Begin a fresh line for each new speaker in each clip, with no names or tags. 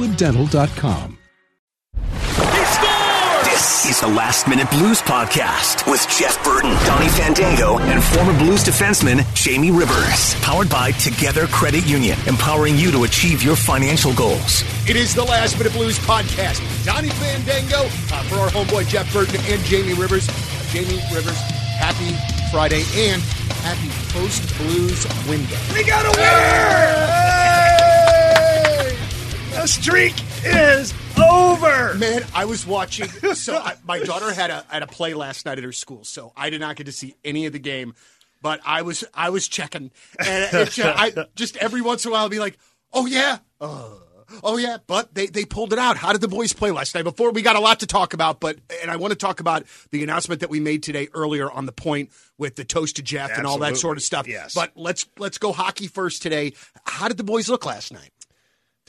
crestwooddental.com.
This is the Last Minute Blues Podcast with Jeff Burton, Donnie Fandango, and former Blues defenseman Jamie Rivers. Powered by Together Credit Union, empowering you to achieve your financial goals.
It is the Last Minute Blues podcast. Donnie Fandango uh, for our homeboy Jeff Burton and Jamie Rivers. Uh, Jamie Rivers, happy Friday and happy post Blues window.
We got a winner! The streak is over.
Man, I was watching. So I, my daughter had a had a play last night at her school, so I did not get to see any of the game. But I was I was checking, and it, ju- I just every once in a while I'll be like, "Oh yeah, uh, oh yeah." But they they pulled it out. How did the boys play last night? Before we got a lot to talk about, but and I want to talk about the announcement that we made today earlier on the point with the toast to Jeff and all that sort of stuff.
Yes.
But let's let's go hockey first today. How did the boys look last night?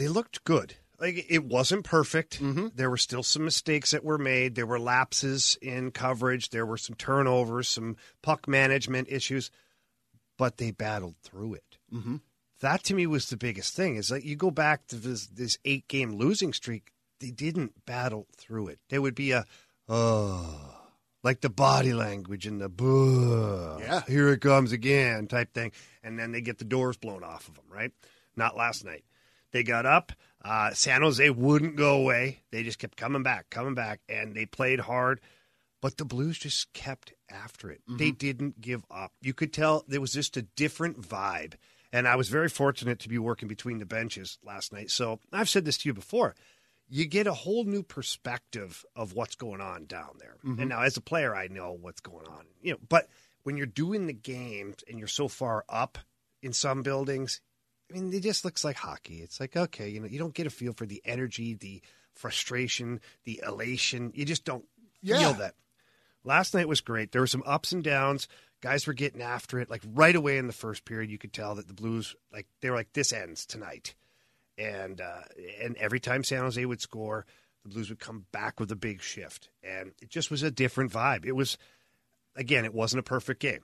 They looked good. Like it wasn't perfect. There were still some mistakes that were made. There were lapses in coverage. There were some turnovers, some puck management issues, but they battled through it. Mm-hmm. That to me was the biggest thing. Is like you go back to this this eight game losing streak. They didn't battle through it. There would be a oh, like the body language and the "Buh,
Yeah.
here it comes again type thing, and then they get the doors blown off of them. Right? Not last night. They got up. Uh, San Jose wouldn't go away. They just kept coming back, coming back, and they played hard. But the Blues just kept after it. They didn't give up. You could tell there was just a different vibe. And I was very fortunate to be working between the benches last night. So I've said this to you before. You get a whole new perspective of what's going on down there. And now, as a player, I know what's going on. You know, but when you're doing the games and you're so far up in some buildings, I mean, it just looks like hockey. It's like, okay, you know, you don't get a feel for the energy, the frustration, the elation. You just don't
Yeah.
feel that. Last night was great. There were some ups and downs. Guys were getting after it. Like right away in the first period, you could tell that the Blues, like they were like, this ends tonight. And uh, and every time San Jose would score, the Blues would come back with a big shift, and it just was a different vibe. It was, again, it wasn't a perfect game.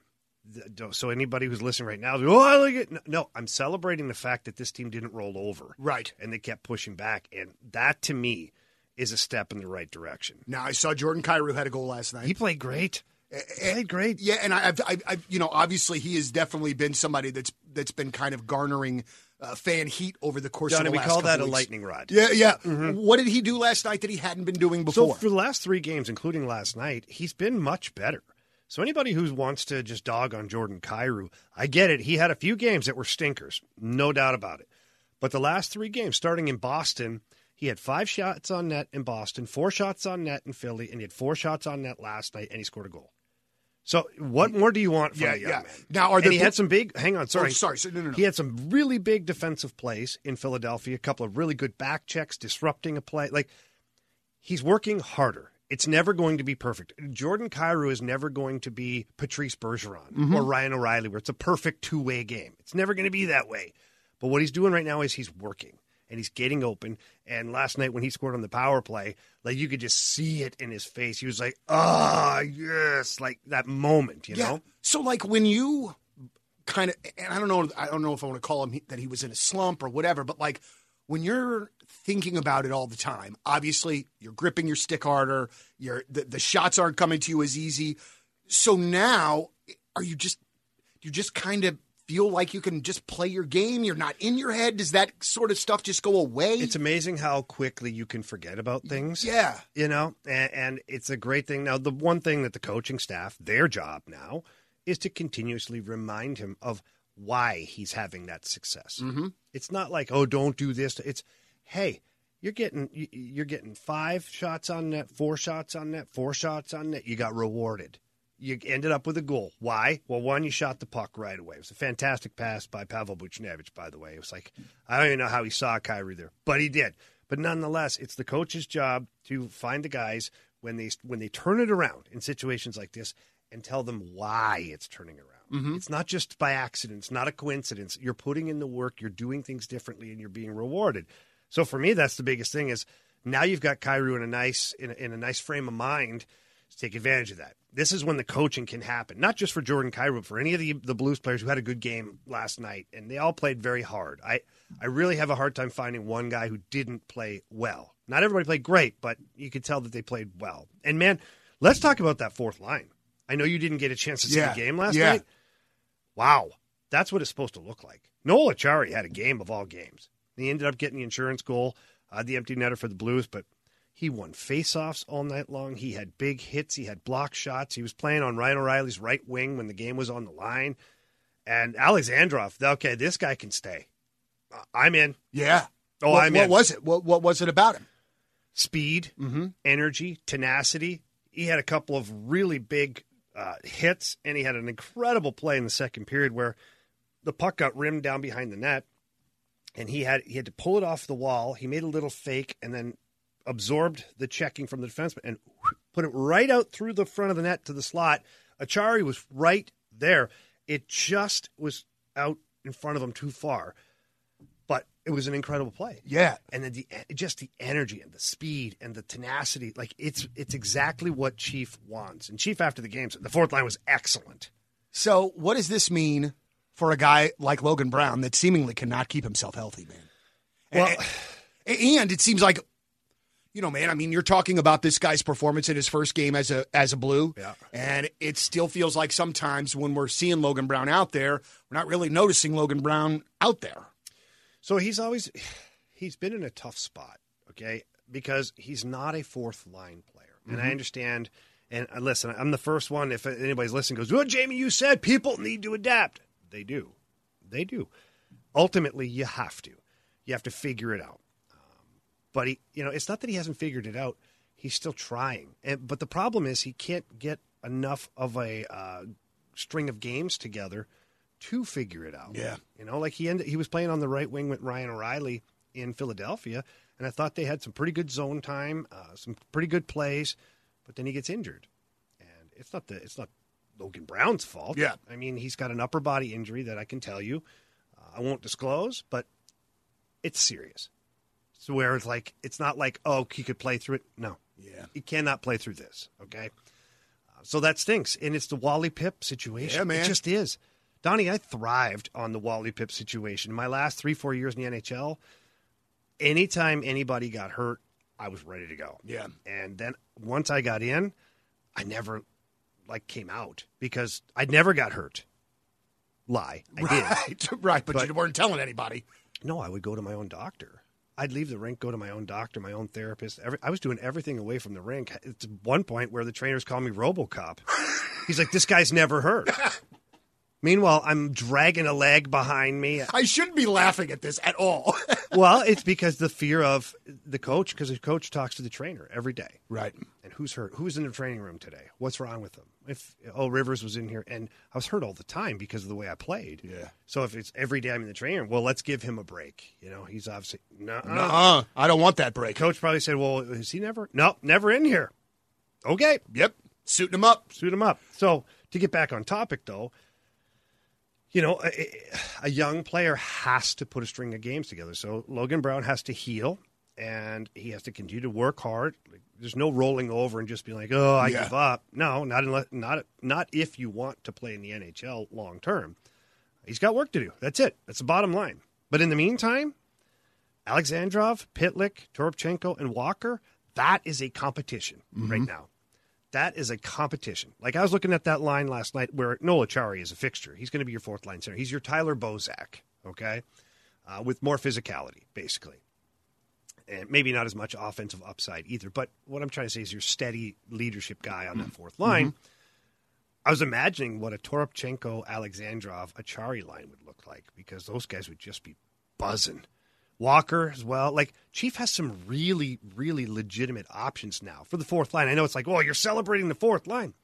So anybody who's listening right now, oh, I like it. No, no, I'm celebrating the fact that this team didn't roll over,
Right.
and they kept pushing back, and that to me is a step in the right direction.
Now I saw Jordan Kyrou had a goal last night.
He played great. He played great.
Yeah, and I've, I've, I've, you know, obviously he has definitely been somebody that's that's been kind of garnering uh, fan heat over the course
Johnny,
of the
we
last We
call that
couple
a lightning rod.
Yeah, yeah. What did he do last night that he hadn't been doing before?
So for the last three games, including last night, he's been much better. So anybody who wants to just dog on Jordan Kyrou, I get it. He had a few games that were stinkers, no doubt about it. But the last three games, starting in Boston, he had five shots on net in Boston, four shots on net in Philly, and he had four shots on net last night, and he scored a goal. So what more do you want from
Yeah,
a young
yeah.
man?
Now, are
and he had some big. Hang on, oh, sorry,
Oh, sorry, so- no, no, no.
He had some really big defensive plays in Philadelphia. A couple of really good back checks, disrupting a play. Like he's working harder. It's never going to be perfect. Jordan Kyrou is never going to be Patrice Bergeron
Mm-hmm.
or Ryan O'Reilly, where it's a perfect two way game. It's never going to be that way. But what he's doing right now is he's working and he's getting open. And last night when he scored on the power play, like you could just see it in his face. He was like, "Ah, yes!" Like that moment, you
yeah.
know.
So like when you kind of, and I don't know, I don't know if I want to call him that he was in a slump or whatever, but like when you're thinking about it all the time, obviously you're gripping your stick harder. You're the, the shots aren't coming to you as easy. So now, are you just you just kind of feel like you can just play your game? You're not in your head. Does that sort of stuff just go away?
It's amazing how quickly you can forget about things.
yeah.
you know, and, and it's a great thing. Now, the one thing that the coaching staff, their job now, is to continuously remind him of why he's having that success. Mm-hmm. It's not like, oh, don't do this. It's, hey, you're getting you- you're getting five shots on net, four shots on net, four shots on net. You got rewarded. You ended up with a goal. Why? Well, one, you shot the puck right away. It was a fantastic pass by Pavel Buchnevich, by the way. It was like, I don't even know how he saw Kyrie there, but he did. But nonetheless, it's the coach's job to find the guys when they when they turn it around in situations like this and tell them why it's turning around.
Mm-hmm.
It's not just by accident. It's not a coincidence. You're putting in the work. You're doing things differently, and you're being rewarded. So for me, that's the biggest thing. Is now you've got Kyrou in a nice in a, in a nice frame of mind to take advantage of that. This is when the coaching can happen, not just for Jordan Kyrou, but for any of the the Blues players who had a good game last night, and they all played very hard. I I really have a hard time finding one guy who didn't play well. Not everybody played great, but you could tell that they played well. And man, let's talk about that fourth line. I know you didn't get a chance to see
Yeah.
the game last
Yeah.
night. Wow, that's what it's supposed to look like. Noel Acciari had a game of all games. He ended up getting the insurance goal, uh, the empty netter for the Blues, but he won faceoffs all night long. He had big hits. He had block shots. He was playing on Ryan O'Reilly's right wing when the game was on the line. And Alexandrov, okay, this guy can stay. Uh, I'm in.
Yeah.
Oh,
what,
I'm
what
in.
was it? What, what was it about him?
Speed,
Mm-hmm.
energy, tenacity. He had a couple of really big uh, hits, and he had an incredible play in the second period where the puck got rimmed down behind the net, and he had he had to pull it off the wall. He made a little fake, and then absorbed the checking from the defenseman and put it right out through the front of the net to the slot. Acciari was right there. It just was out in front of him too far, it was an incredible play
Yeah.
and then the just the energy and the speed and the tenacity like it's it's exactly what chief wants and chief after the game said the fourth line was excellent
So, what does this mean for a guy like Logan Brown that seemingly cannot keep himself healthy, man?
well
and, and it seems like, you know, man. I mean, you're talking about this guy's performance in his first game as a as a Blue,
Yeah.
and it still feels like sometimes when we're seeing Logan Brown out there, we're not really noticing Logan Brown out there.
So he's always he's been in a tough spot okay? Because he's not a fourth line player. And i understand and uh, listen i'm the first one if anybody's listening goes well jamie you said people need to adapt. They do. They do. Ultimately you have to. You have to figure it out. But he, you know, it's not that he hasn't figured it out. He's still trying. And, but the problem is he can't get enough of a uh, string of games together to figure it out.
Yeah.
you know, like he ended, he was playing on the right wing with Ryan O'Reilly in Philadelphia, and I thought they had some pretty good zone time, uh, some pretty good plays, but then he gets injured, and it's not the it's not Logan Brown's fault.
Yeah.
I mean he's got an upper body injury that I can tell you. Uh, I won't disclose, but it's serious. So where it's like it's not like oh he could play through it. No,
Yeah.
he cannot play through this. Okay, uh, so that stinks, and it's the Wally Pipp situation.
Yeah, man.
It just is. Donnie, I thrived on the Wally Pipp situation. My last three four years in the NHL, anytime anybody got hurt, I was ready to go.
Yeah.
and then once I got in, I never like came out because I never got hurt. Lie, I did.
Right, right, but,
But-
you weren't telling anybody.
No, I would go to my own doctor. I'd leave the rink, go to my own doctor, my own therapist. Every, I was doing everything away from the rink. It's one point where the trainers call me RoboCop. He's like, "This guy's never hurt." Meanwhile, I'm dragging a leg behind me.
I shouldn't be laughing at this at all.
Well, it's because the fear of the coach, because the coach talks to the trainer every day.
right.
And who's hurt? Who's in the training room today? What's wrong with them? If oh Rivers was in here, and I was hurt all the time because of the way I played.
Yeah.
So if it's every day I'm in the training room, well, let's give him a break. You know, he's obviously no.
Uh-uh. I don't want that break.
Coach probably said, "Well, is he never? No, never in here." Okay,
Yep. Suiting him up.
suit him up. So to get back on topic, though, you know, a, a young player has to put a string of games together. So Logan Brown has to heal, and he has to continue to work hard. Like, There's no rolling over and just being like, "Oh, I
Yeah.
give up." No, not unless not not if you want to play in the NHL long term. He's got work to do. That's it. That's the bottom line. But in the meantime, Alexandrov, Pitlick, Toropchenko, and Walker, that is a competition mm-hmm. right now. That is a competition. Like I was looking at that line last night where Noel Acciari is a fixture. He's going to be your fourth line center. He's your Tyler Bozak, okay, uh, with more physicality, basically, and maybe not as much offensive upside either. But what I'm trying to say is your steady leadership guy on that fourth line. I was imagining what a Toropchenko, Alexandrov, Acciari line would look like because those guys would just be buzzing. Walker as well. Like Chief has some really, really legitimate options now for the fourth line. I know it's like, well, you're celebrating the fourth line.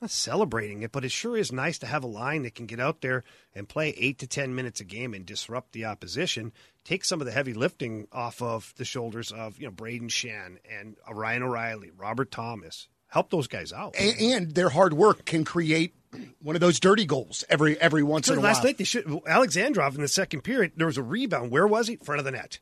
not celebrating it, but it sure is nice to have a line that can get out there and play eight to 10 minutes a game and disrupt the opposition, take some of the heavy lifting off of the shoulders of, you know, Brayden Schenn and Ryan O'Reilly, Robert Thomas. Help those guys out.
And, and their hard work can create one of those dirty goals every every once in a
last
while.
Last night they should Alexandrov in the second period. There was a rebound. Where was he? Front of the net.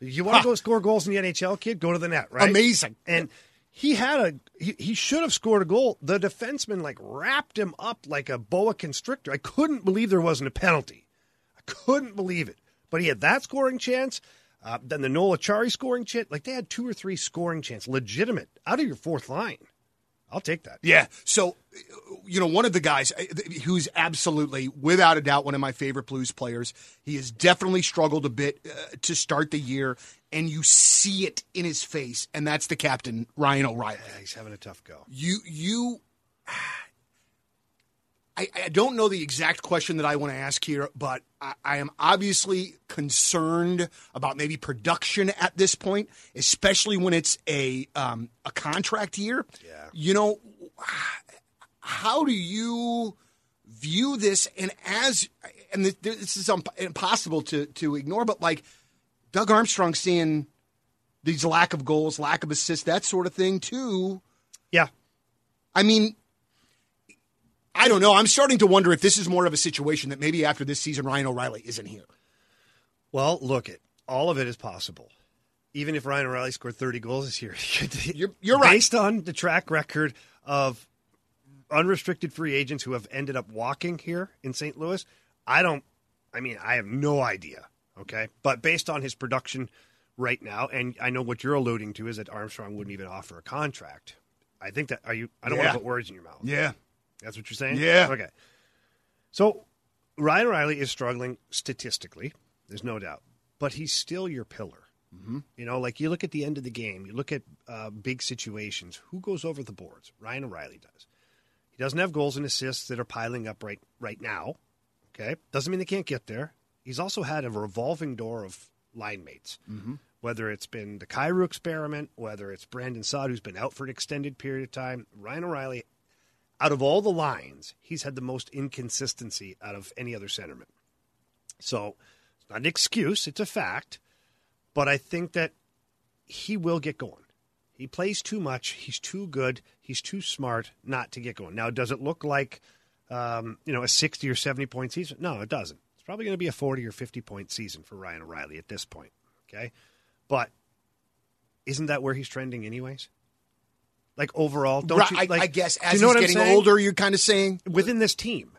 You want to go score goals in the NHL, kid? Go to the net, right?
Amazing.
And he had a he, he should have scored a goal. The defenseman like wrapped him up like a boa constrictor. I couldn't believe there wasn't a penalty. I couldn't believe it. But he had that scoring chance. Uh, then the Noel Acciari scoring chance. Like they had two or three scoring chance, legitimate, out of your fourth line. I'll take that.
Yeah. So, you know, one of the guys uh, who's absolutely, without a doubt, one of my favorite Blues players. He has definitely struggled a bit uh, to start the year, and you see it in his face, and that's the captain, Ryan O'Reilly.
Yeah, he's having a tough go.
You, you. I, I don't know the exact question that I want to ask here, but I, I am obviously concerned about maybe production at this point, especially when it's a um, a contract year.
Yeah.
You know, how do you view this? And as and this is impossible to to ignore, but like Doug Armstrong seeing these lack of goals, lack of assists, that sort of thing too.
Yeah.
I mean, I don't know. I'm starting to wonder if this is more of a situation that maybe after this season, Ryan O'Reilly isn't here.
Well, look it. All of it is possible. Even if Ryan O'Reilly scored 30 goals this year,
you're, you're right.
Based on the track record of unrestricted free agents who have ended up walking here in St. Louis, I don't. I mean, I have no idea. Okay, but based on his production right now, and I know what you're alluding to is that Armstrong wouldn't even offer a contract. I think that are you? I don't
Yeah.
want to put words in your mouth.
Yeah.
That's what you're saying?
Yeah.
Okay. So Ryan O'Reilly is struggling statistically, there's no doubt, but he's still your pillar. Mm-hmm. You know, like you look at the end of the game, you look at uh, big situations. Who goes over the boards? Ryan O'Reilly does. He doesn't have goals and assists that are piling up right right now. Okay, doesn't mean they can't get there. He's also had a revolving door of line mates.
Mm-hmm.
Whether it's been the Kyrou experiment, whether it's Brandon Saad, who's been out for an extended period of time, Ryan O'Reilly out of all the lines, he's had the most inconsistency out of any other centerman. So it's not an excuse, it's a fact. But I think that he will get going. He plays too much. He's too good. He's too smart not to get going. Now, does it look like um, you know a sixty or seventy point season? No, it doesn't. It's probably going to be a forty or fifty point season for Ryan O'Reilly at this point. Okay, but isn't that where he's trending anyways? Like overall, don't
Right,
you?
I,
Like,
I guess as
you know
he's getting
saying?
older, you're kind of saying
within this team,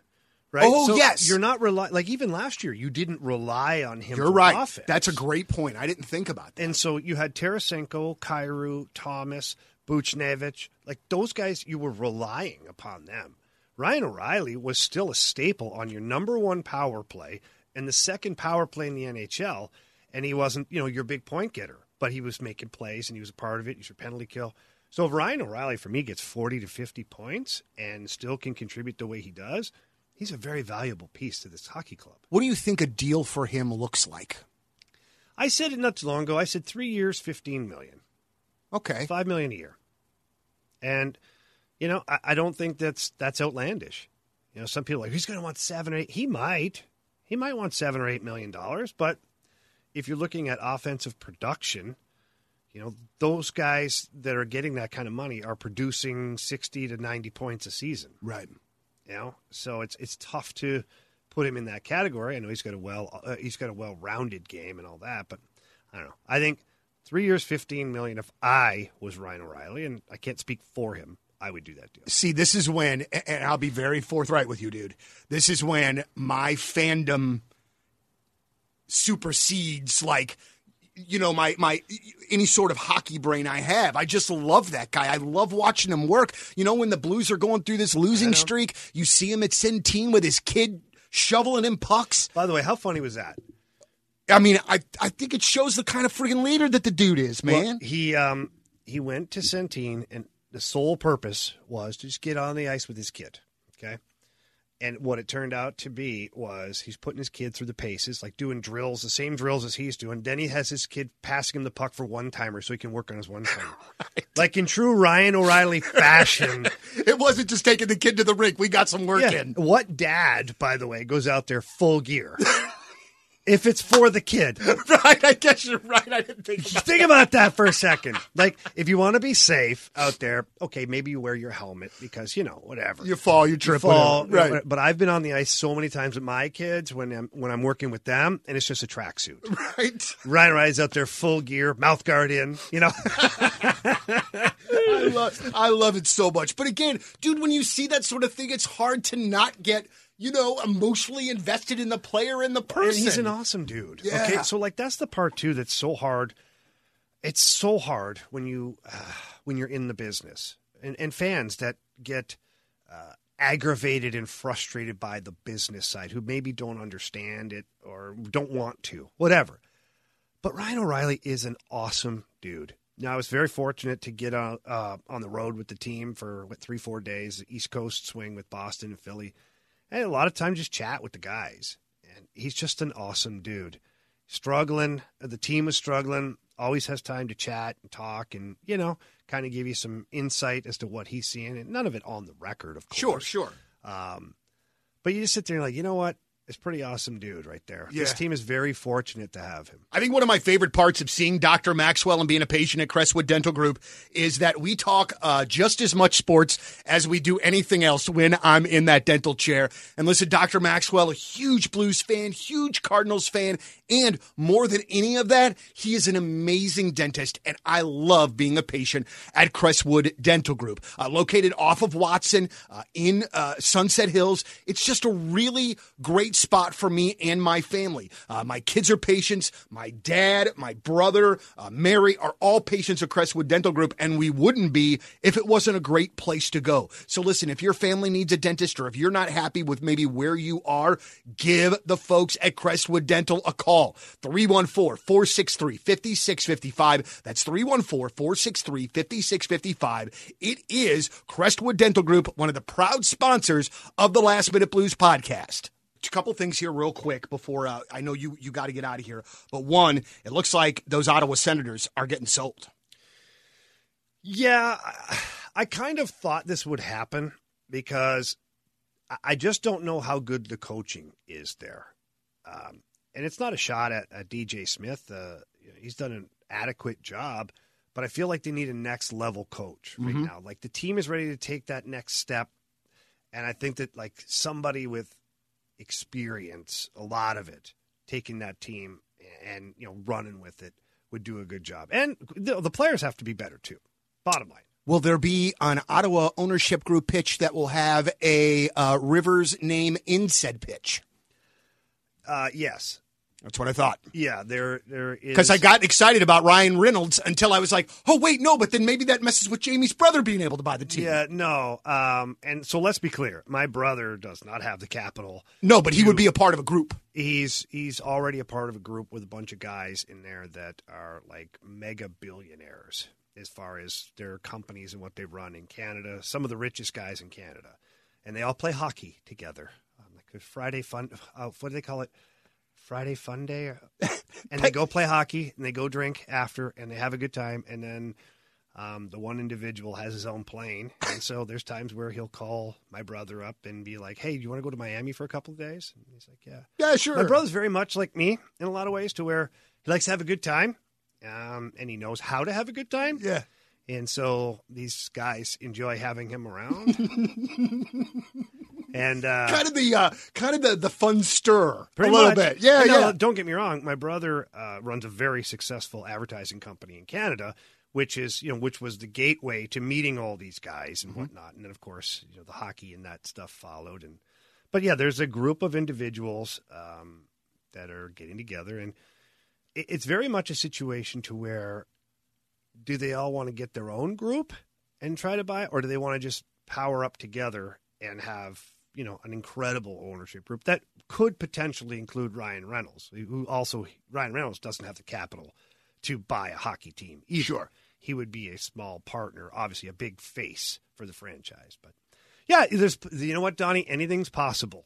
right?
Oh,
So
yes.
you're not rely like even last year you didn't rely on him.
you're
for
right.
offense.
That's a great point. I didn't think about that.
And so you had Tarasenko, Kyrou, Thomas, Buchnevich, like those guys. You were relying upon them. Ryan O'Reilly was still a staple on your number one power play and the second power play in the NHL, and he wasn't, you know, your big point getter, but he was making plays and he was a part of it. He's your penalty kill. So if Ryan O'Reilly for me gets forty to fifty points and still can contribute the way he does, he's a very valuable piece to this hockey club.
What do you think a deal for him looks like?
I said it not too long ago. I said three years, fifteen million.
Okay.
five million a year. And you know, I, I don't think that's that's outlandish. You know, some people are like he's going to want seven or eight. He might, he might want seven or eight million dollars. But if you're looking at offensive production, you know, those guys that are getting that kind of money are producing sixty to ninety points a season.
Right.
You know, so it's it's tough to put him in that category. I know he's got a well uh, he's got a well rounded game and all that, but I don't know. I think three years, fifteen million. If I was Ryan O'Reilly, and I can't speak for him, I would do that deal.
See, this is when, and I'll be very forthright with you, dude. This is when my fandom supersedes, like, you know, my my any sort of hockey brain I have. I just love that guy. I love watching him work. You know, when the Blues are going through this losing streak, you see him at Centene with his kid shoveling him pucks.
By the way, how funny was that?
I mean, I I think it shows the kind of freaking leader that the dude is, man.
Well, he um he went to Centene, and the sole purpose was to just get on the ice with his kid. Okay, And what it turned out to be was he's putting his kid through the paces, like doing drills, the same drills as he's doing. Then he has his kid passing him the puck for one timer so he can work on his one timer. right. Like in true Ryan O'Reilly fashion.
it wasn't just taking the kid to the rink. We got some work
yeah.
in.
What dad, by the way, goes out there full gear? if it's for the kid.
right, I guess you're right. I didn't think about
Think
that.
about that for a second. Like, if you want to be safe out there, okay, maybe you wear your helmet because, you know, whatever.
You fall, you trip,
You fall,
whatever. right.
But I've been on the ice so many times with my kids when I'm when I'm working with them, and it's just a tracksuit.
Right.
Ryan rides out there full gear, mouth guard in, you know.
I love, I love it so much. But again, dude, when you see that sort of thing, it's hard to not get, you know, emotionally invested in the player and the person.
And he's an awesome dude.
Yeah.
Okay, so like that's the part too that's so hard. It's so hard when you uh, when you're in the business and and fans that get uh, aggravated and frustrated by the business side who maybe don't understand it or don't want to, whatever. But Ryan O'Reilly is an awesome dude. Now I was very fortunate to get on uh, on the road with the team for what three four days, East Coast swing with Boston and Philly, and a lot of time just chat with the guys. And he's just an awesome dude. Struggling, the team was struggling. Always has time to chat and talk, and you know, kind of give you some insight as to what he's seeing. And none of it on the record, of course.
Sure, sure.
Um, but you just sit there and like, you know what? It's pretty awesome dude right there. This team is very fortunate to have him.
I think one of my favorite parts of seeing Dr. Maxwell and being a patient at Crestwood Dental Group is that we talk uh, just as much sports as we do anything else when I'm in that dental chair. And listen, Dr. Maxwell, a huge Blues fan, huge Cardinals fan, and more than any of that, he is an amazing dentist. And I love being a patient at Crestwood Dental Group, uh, located off of Watson uh, in uh, Sunset Hills. It's just a really great spot for me and my family. Uh, my kids are patients. My dad, my brother, uh, Mary are all patients of Crestwood Dental Group, and we wouldn't be if it wasn't a great place to go. So listen, if your family needs a dentist or if you're not happy with maybe where you are, give the folks at Crestwood Dental a call. 314 463 5655. That's 314 463 5655. It is Crestwood Dental Group, one of the proud sponsors of the Last Minute Blues podcast. A couple things here, real quick, before uh, I know you you got to get out of here. But one, it looks like those Ottawa Senators are getting sold.
Yeah, I, kind of thought this would happen because I- just don't know how good the coaching is there. Um, and it's not a shot at, at DJ Smith. Uh, he's done an adequate job, but I feel like they need a next level coach right now. Like the team is ready to take that next step. And I think that like somebody with experience, a lot of it, taking that team and, you know, running with it would do a good job. And the, the players have to be better too. Bottom line.
Will there be an Ottawa ownership group pitch that will have a uh, Rivers name in said pitch?
Uh, yes.
That's what I thought.
Yeah, there there is
Because I got excited about Ryan Reynolds until I was like, oh, wait, no, but then maybe that messes with Jamie's brother being able to buy the team.
Yeah, no. Um, and so let's be clear. My brother does not have the capital.
No, but he would be a part of a group.
He's he's already a part of a group with a bunch of guys in there that are like mega billionaires as far as their companies and what they run in Canada. Some of the richest guys in Canada, and they all play hockey together. Um, like Friday fun. Uh, what do they call it? Friday fun day, and they go play hockey and they go drink after and they have a good time, and then. Um, the one individual has his own plane, and so there's times where he'll call my brother up and be like, "Hey, do you want to go to Miami for a couple of days?" And he's like, "Yeah."
Yeah, sure.
My brother's very much like me in a lot of ways, to where he likes to have a good time, um, and he knows how to have a good time.
Yeah.
And so these guys enjoy having him around. and uh,
Kind of the uh, kind of the, the fun stir a little
much.
bit. Yeah,
no,
yeah.
Don't get me wrong. My brother uh, runs a very successful advertising company in Canada, which is you know which was the gateway to meeting all these guys
Mm-hmm.
and whatnot. And then of course you know the hockey and that stuff followed. And but yeah, there's a group of individuals um, that are getting together, and it, it's very much a situation to where do they all want to get their own group and try to buy it, or do they want to just power up together and have you know an incredible ownership group that could potentially include Ryan Reynolds, who also Ryan Reynolds doesn't have the capital to buy a hockey team. Either.
Sure.
he would be a small partner, obviously a big face for the franchise, but. Yeah, there's. You know what, Donnie? Anything's possible.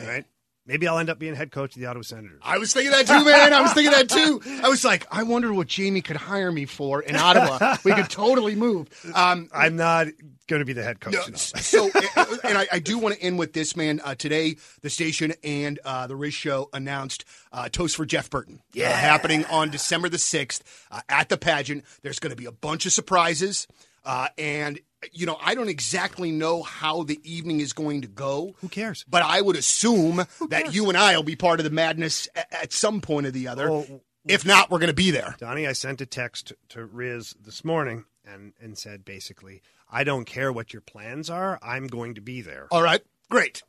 All right. Maybe I'll end up being head coach of the Ottawa Senators.
I was thinking that too, man. I was thinking that too. I was like, I wonder what Jamie could hire me for in Ottawa. We could totally move. Um,
I'm not going to be the head coach.
No,
no.
so, and I, I, do want to end with this, man. Uh, today, the station and uh, the Riz Show announced uh, Toast for Jeff Burton. uh,
Yeah.
happening on December the 6th uh, at the pageant. There's going to be a bunch of surprises. Uh, and, you know, I don't exactly know how the evening is going to go.
Who cares?
But I would assume that you and I will be part of the madness at, at some point or the other.
Oh,
if not, we're going to be there.
Donnie, I sent a text to Riz this morning and, and said basically, I don't care what your plans are. I'm going to be there.
All right. Great.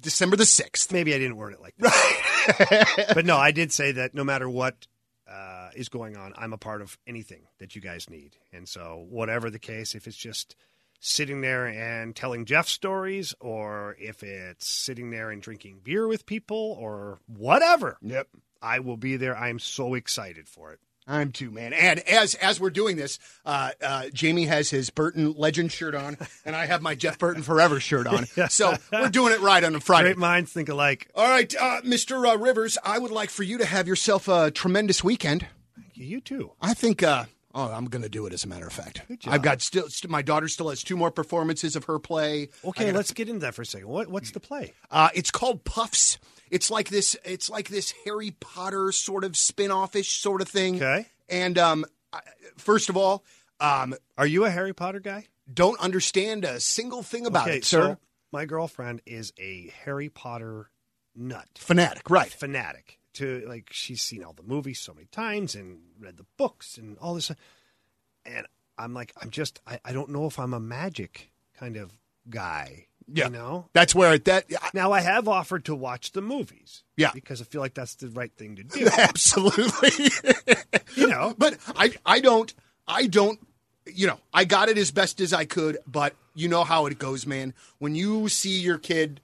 December the 6th.
Maybe I didn't word it like that. Right. but no, I did say that no matter what uh, is going on, I'm a part of anything that you guys need. And so, whatever the case, if it's just sitting there and telling Jeff stories, or if it's sitting there and drinking beer with people, or whatever,
Yep.
I will be there. I am so excited for it.
I'm too, man. And as as we're doing this, uh, uh, Jamie has his Burton Legend shirt on, and I have my Jeff Burton Forever shirt on. So we're doing it right on a Friday.
Great minds think alike.
All right, uh, Mr. Uh, Rivers, I would like for you to have yourself a tremendous weekend.
Thank you You too.
I think. Uh, oh, I'm going to do it. As a matter of fact,
job.
I've got still. St- my daughter still has two more performances of her play.
Okay,
gotta-
let's get into that for a second. What, what's the play?
Uh, it's called Puffs. It's like this. It's like this Harry Potter sort of spin-off-ish sort of thing.
Okay.
And um, I- first of all, um,
Are you a Harry Potter guy?
don't understand a single thing about
okay,
it, sir.
so my girlfriend is a Harry Potter nut.
Fanatic, right?
fanatic to like she's seen all the movies so many times and read the books and all this and i'm like i'm just i, I don't know if i'm a magic kind of guy
Yeah.
you know
That's where it, that I-
now i have offered to watch the movies
Yeah.
because i feel like that's the right thing to do
absolutely.
you know
but I, I don't, I don't. You know, I got it as best as I could, but you know how it goes, man. When you see your kid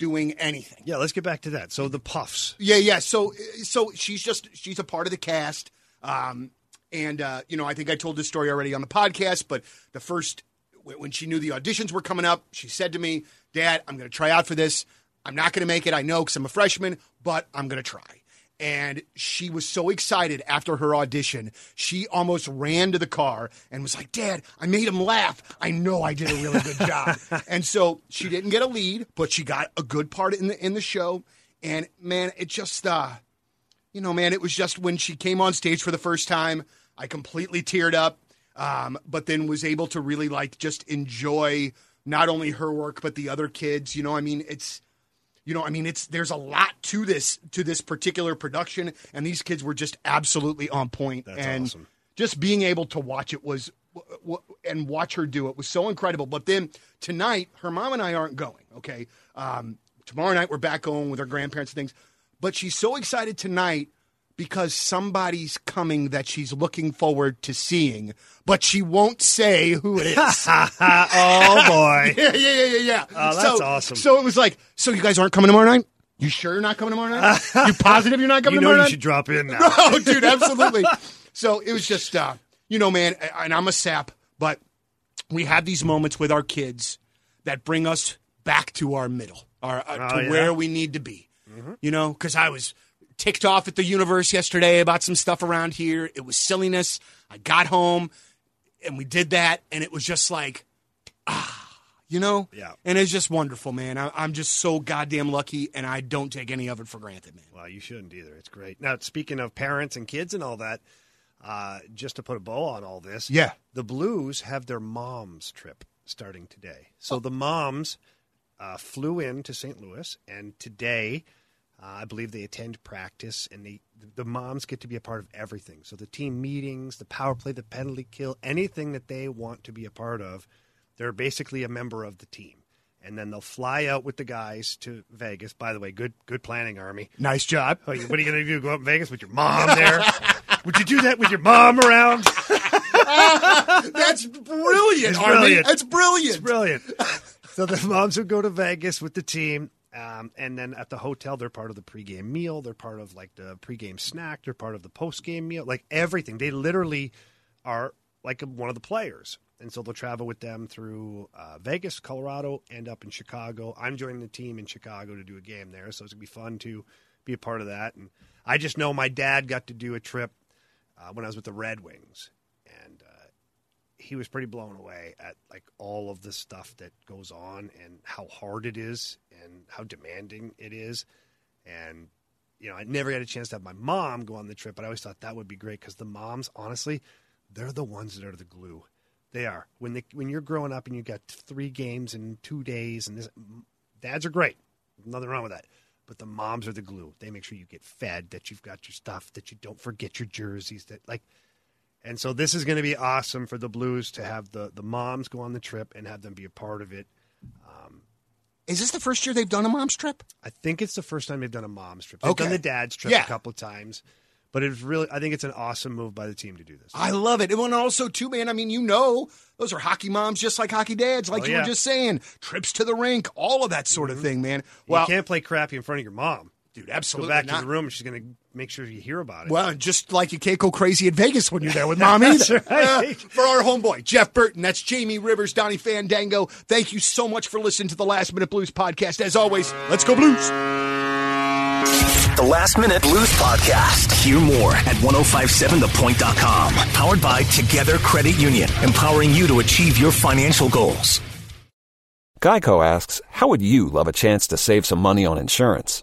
doing anything,
yeah let's get back to that so the puffs
Yeah, yeah. So, so she's just she's a part of the cast, um, and uh, you know I think I told this story already on the podcast. But the first when she knew the auditions were coming up, she said to me, "Dad, I'm going to try out for this. I'm not going to make it. I know because I'm a freshman, but I'm going to try." And she was so excited after her audition, she almost ran to the car and was like, Dad, I made him laugh. I know I did a really good job. and so she didn't get a lead, but she got a good part in the in the show. And man, it just uh you know, man, it was just when she came on stage for the first time, I completely teared up. Um, but then was able to really like just enjoy not only her work but the other kids. You know, I mean, it's you know, I mean, it's there's a lot to this to this particular production, and these kids were just absolutely on point.
That's
and
awesome.
just being able to watch it was and watch her do it was so incredible. But then tonight, her mom and I aren't going. Okay, um, tomorrow night we're back going with our grandparents and things. But she's so excited tonight because somebody's coming that she's looking forward to seeing, but she won't say who it is.
oh boy
Yeah, yeah, yeah, yeah, yeah.
Oh, that's
so,
awesome.
So it was like, so you guys aren't coming tomorrow night? You sure you're not coming tomorrow night? you positive you're not coming tomorrow?
you know
tomorrow
you
night?
should drop in now
oh, dude, absolutely. so it was just, uh, you know, man, and I'm a sap, but we have these moments with our kids that bring us back to our middle, our, uh,
Oh,
to
yeah? Mm-hmm.
where we need to be. You know, because I was ticked off at the universe yesterday about some stuff around here. It was silliness. I got home and we did that, and it was just like, ah, you know?
Yeah.
And it's just wonderful, man. I, I'm just so goddamn lucky, and I don't take any of it for granted, man.
Well, you shouldn't either. It's great. Now, speaking of parents and kids and all that, uh, just to put a bow on all this,
Yeah.
the Blues have their moms trip starting today. So the moms uh, flew in to St. Louis, and today, uh, I believe they attend practice, and they the moms get to be a part of everything. So the team meetings, the power play, the penalty kill, anything that they want to be a part of, they're basically a member of the team. And then they'll fly out with the guys to Vegas. By the way, good good planning, Army.
Nice job.
Oh, what are you going to do? Go out in Vegas with your mom there? Would you do that with your mom around?
That's brilliant,
It's
Army.
brilliant.
That's brilliant.
It's brilliant. so the moms would go to Vegas with the team, um, and then at the hotel, they're part of the pregame meal. They're part of like the pregame snack. They're part of the postgame meal. Like everything, they literally are like one of the players. and so they'll travel with them through uh, Vegas, Colorado, and up in Chicago. I'm joining the team in Chicago to do a game there, so it's gonna be fun to be a part of that. And I just know my dad got to do a trip uh, when I was with the Red Wings, he was pretty blown away at like all of the stuff that goes on and how hard it is and how demanding it is. And you know, I never got a chance to have my mom go on the trip, but I always thought that would be great because the moms, honestly, they're the ones that are the glue. They are when they when you're growing up and you've got three games in two days, and this, dads are great, nothing wrong with that. But the moms are the glue. They make sure you get fed, that you've got your stuff, that you don't forget your jerseys, that like. And so this is going to be awesome for the Blues to have the the moms go on the trip and have them be a part of it.
Is this the first year they've done a mom's trip?
I think it's the first time they've done a mom's trip. They've
Okay.
done the dad's trip
Yeah.
a couple of times, but it's really I think it's an awesome move by the team to do this.
I love it. And also, too, man, I mean, you know, those are hockey moms just like hockey dads, like
Oh,
you
yeah. Mm-hmm.
were just saying. Trips to the rink, all of that sort of thing, man. Well, you
can't play crappy in front of your mom.
Dude,
Go
absolutely
back
not.
to the room. and She's going to make sure you hear about it.
Well, and just like you can't go crazy at Vegas when you're there with mom either.
That's right.
Uh, for our homeboy, Jeff Burton, that's Jamie Rivers, Donnie Fandango. Thank you so much for listening to the Last Minute Blues podcast. As always, let's go Blues.
The Last Minute Blues Podcast. Hear more at 1057thepoint.com. Powered by Together Credit Union, empowering you to achieve your financial goals.
Geico asks, How would you love a chance to save some money on insurance?